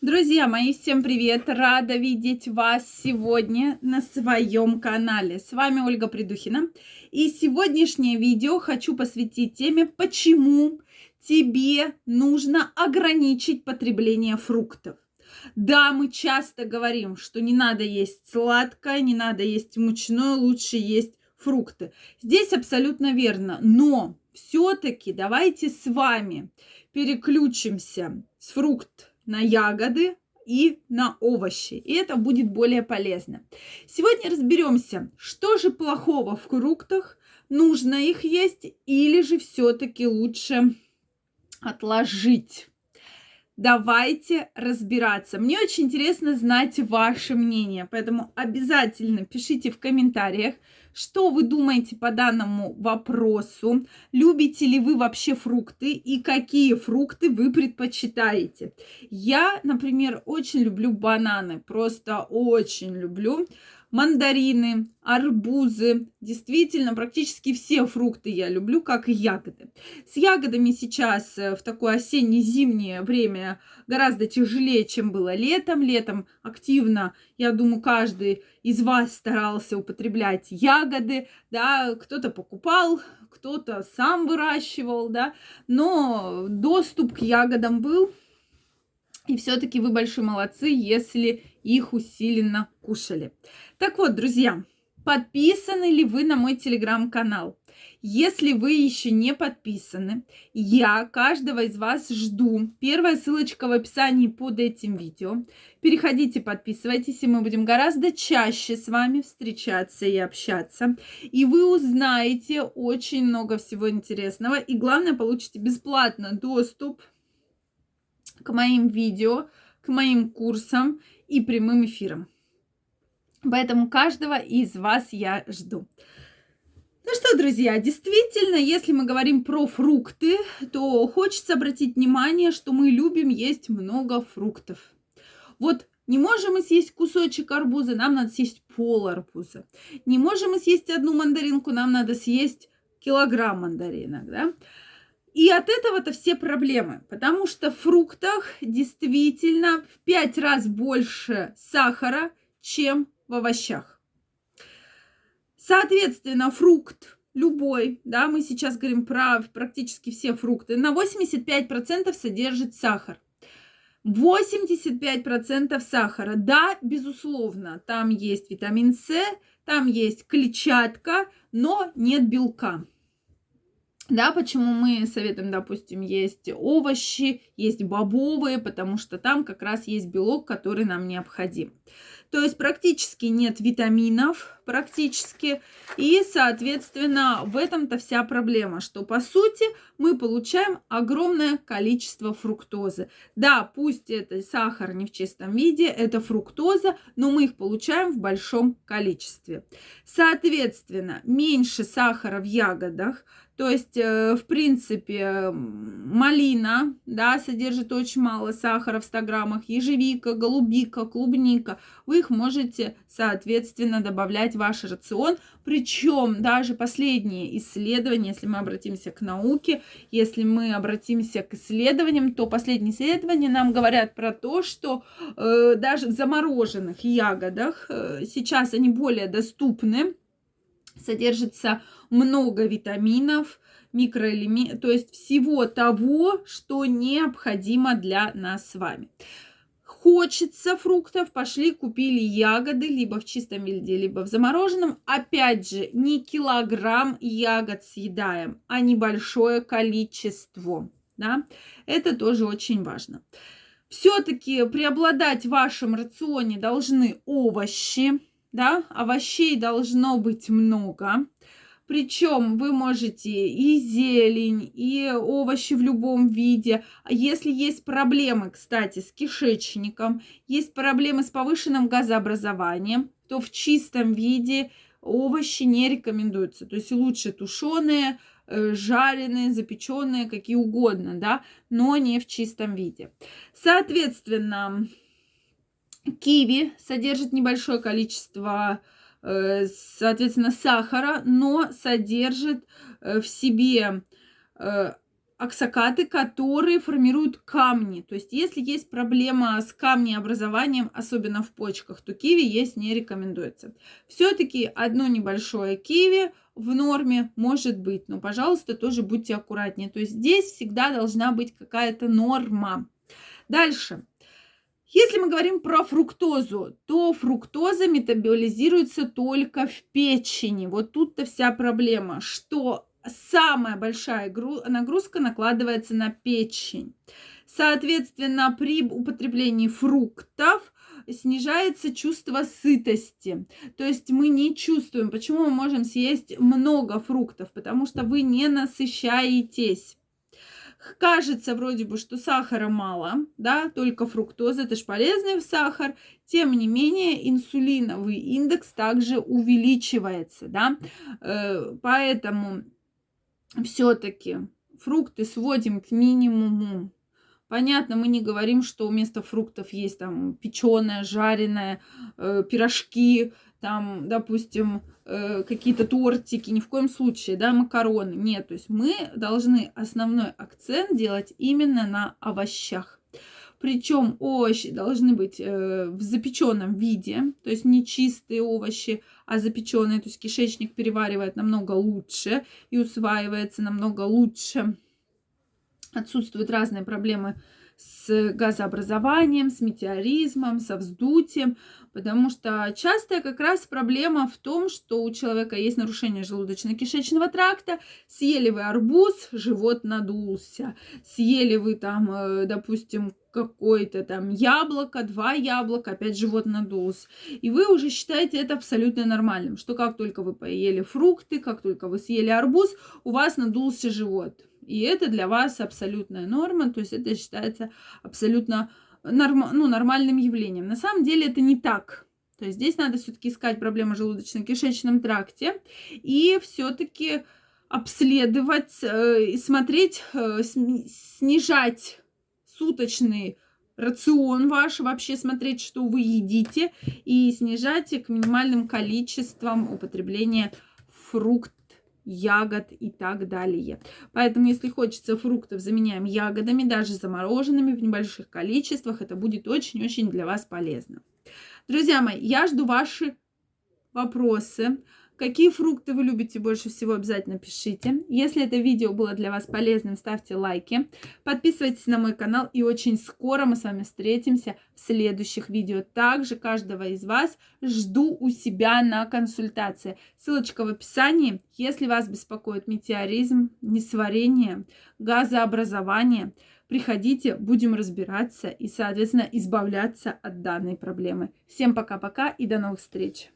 Друзья мои, всем привет! Рада видеть вас сегодня на своем канале. С вами Ольга Придухина. И сегодняшнее видео хочу посвятить теме, почему тебе нужно ограничить потребление фруктов. Да, мы часто говорим, что не надо есть сладкое, не надо есть мучное, лучше есть фрукты. Здесь абсолютно верно, но все-таки давайте с вами переключимся с фруктов на ягоды и на овощи. И это будет более полезно. Сегодня разберемся, что же плохого в фруктах, нужно их есть или же все-таки лучше отложить. Давайте разбираться. Мне очень интересно знать ваше мнение, поэтому обязательно пишите в комментариях, что вы думаете по данному вопросу? Любите ли вы вообще фрукты и какие фрукты вы предпочитаете? Я, например, очень люблю бананы, просто очень люблю мандарины, арбузы. Действительно, практически все фрукты я люблю, как и ягоды. С ягодами сейчас э, в такое осенне-зимнее время гораздо тяжелее, чем было летом. Летом активно, я думаю, каждый из вас старался употреблять ягоды, да, кто-то покупал, кто-то сам выращивал, да, но доступ к ягодам был, и все-таки вы большие молодцы, если их усиленно кушали. Так вот, друзья, подписаны ли вы на мой телеграм-канал? Если вы еще не подписаны, я каждого из вас жду. Первая ссылочка в описании под этим видео. Переходите, подписывайтесь, и мы будем гораздо чаще с вами встречаться и общаться. И вы узнаете очень много всего интересного. И главное, получите бесплатно доступ к моим видео, к моим курсам и прямым эфирам. Поэтому каждого из вас я жду. Ну что, друзья, действительно, если мы говорим про фрукты, то хочется обратить внимание, что мы любим есть много фруктов. Вот не можем мы съесть кусочек арбуза, нам надо съесть пол арбуза. Не можем мы съесть одну мандаринку, нам надо съесть килограмм мандаринок, да? И от этого-то все проблемы, потому что в фруктах действительно в пять раз больше сахара, чем в овощах. Соответственно, фрукт любой, да, мы сейчас говорим про практически все фрукты, на 85% содержит сахар. 85% сахара. Да, безусловно, там есть витамин С, там есть клетчатка, но нет белка. Да, почему мы советуем, допустим, есть овощи, есть бобовые, потому что там как раз есть белок, который нам необходим. То есть практически нет витаминов, практически. И, соответственно, в этом-то вся проблема, что по сути мы получаем огромное количество фруктозы. Да, пусть это сахар не в чистом виде, это фруктоза, но мы их получаем в большом количестве. Соответственно, меньше сахара в ягодах, то есть, э, в принципе, малина, да, содержит очень мало сахара в 100 граммах, ежевика, голубика, клубника. Вы их можете, соответственно, добавлять в ваш рацион. Причем даже последние исследования, если мы обратимся к науке, если мы обратимся к исследованиям, то последние исследования нам говорят про то, что э, даже в замороженных ягодах э, сейчас они более доступны содержится много витаминов, микроэлементов, то есть всего того, что необходимо для нас с вами. Хочется фруктов, пошли, купили ягоды, либо в чистом виде, либо в замороженном. Опять же, не килограмм ягод съедаем, а небольшое количество. Да? Это тоже очень важно. Все-таки преобладать в вашем рационе должны овощи, да, овощей должно быть много. Причем вы можете и зелень, и овощи в любом виде. А если есть проблемы, кстати, с кишечником, есть проблемы с повышенным газообразованием, то в чистом виде овощи не рекомендуются. То есть лучше тушеные, э, жареные, запеченные, какие угодно, да, но не в чистом виде. Соответственно, Киви содержит небольшое количество, э, соответственно, сахара, но содержит э, в себе э, оксакаты, которые формируют камни. То есть, если есть проблема с камнеобразованием, особенно в почках, то киви есть не рекомендуется. Все-таки одно небольшое киви в норме может быть, но, пожалуйста, тоже будьте аккуратнее. То есть здесь всегда должна быть какая-то норма. Дальше. Если мы говорим про фруктозу, то фруктоза метаболизируется только в печени. Вот тут-то вся проблема, что самая большая нагрузка накладывается на печень. Соответственно, при употреблении фруктов снижается чувство сытости. То есть мы не чувствуем, почему мы можем съесть много фруктов, потому что вы не насыщаетесь. Кажется вроде бы, что сахара мало, да, только фруктоза, это же полезный сахар. Тем не менее, инсулиновый индекс также увеличивается, да. Э, поэтому все-таки фрукты сводим к минимуму. Понятно, мы не говорим, что вместо фруктов есть там печеное, жареное, э, пирожки, там, допустим, э, какие-то тортики, ни в коем случае, да, макароны. Нет, то есть мы должны основной акцент делать именно на овощах. Причем овощи должны быть э, в запеченном виде, то есть не чистые овощи, а запеченные, то есть кишечник переваривает намного лучше и усваивается намного лучше отсутствуют разные проблемы с газообразованием, с метеоризмом, со вздутием, потому что частая как раз проблема в том, что у человека есть нарушение желудочно-кишечного тракта, съели вы арбуз, живот надулся, съели вы там, э, допустим, какое-то там яблоко, два яблока, опять живот надулся. И вы уже считаете это абсолютно нормальным, что как только вы поели фрукты, как только вы съели арбуз, у вас надулся живот. И это для вас абсолютная норма, то есть это считается абсолютно норм, ну, нормальным явлением. На самом деле это не так. То есть здесь надо все-таки искать проблемы в желудочно-кишечном тракте и все-таки обследовать э, и смотреть, э, снижать суточный рацион ваш, вообще смотреть, что вы едите, и снижать к минимальным количествам употребления фруктов ягод и так далее. Поэтому, если хочется фруктов, заменяем ягодами, даже замороженными в небольших количествах. Это будет очень-очень для вас полезно. Друзья мои, я жду ваши вопросы. Какие фрукты вы любите больше всего, обязательно пишите. Если это видео было для вас полезным, ставьте лайки. Подписывайтесь на мой канал. И очень скоро мы с вами встретимся в следующих видео. Также каждого из вас жду у себя на консультации. Ссылочка в описании. Если вас беспокоит метеоризм, несварение, газообразование, приходите, будем разбираться и, соответственно, избавляться от данной проблемы. Всем пока-пока и до новых встреч!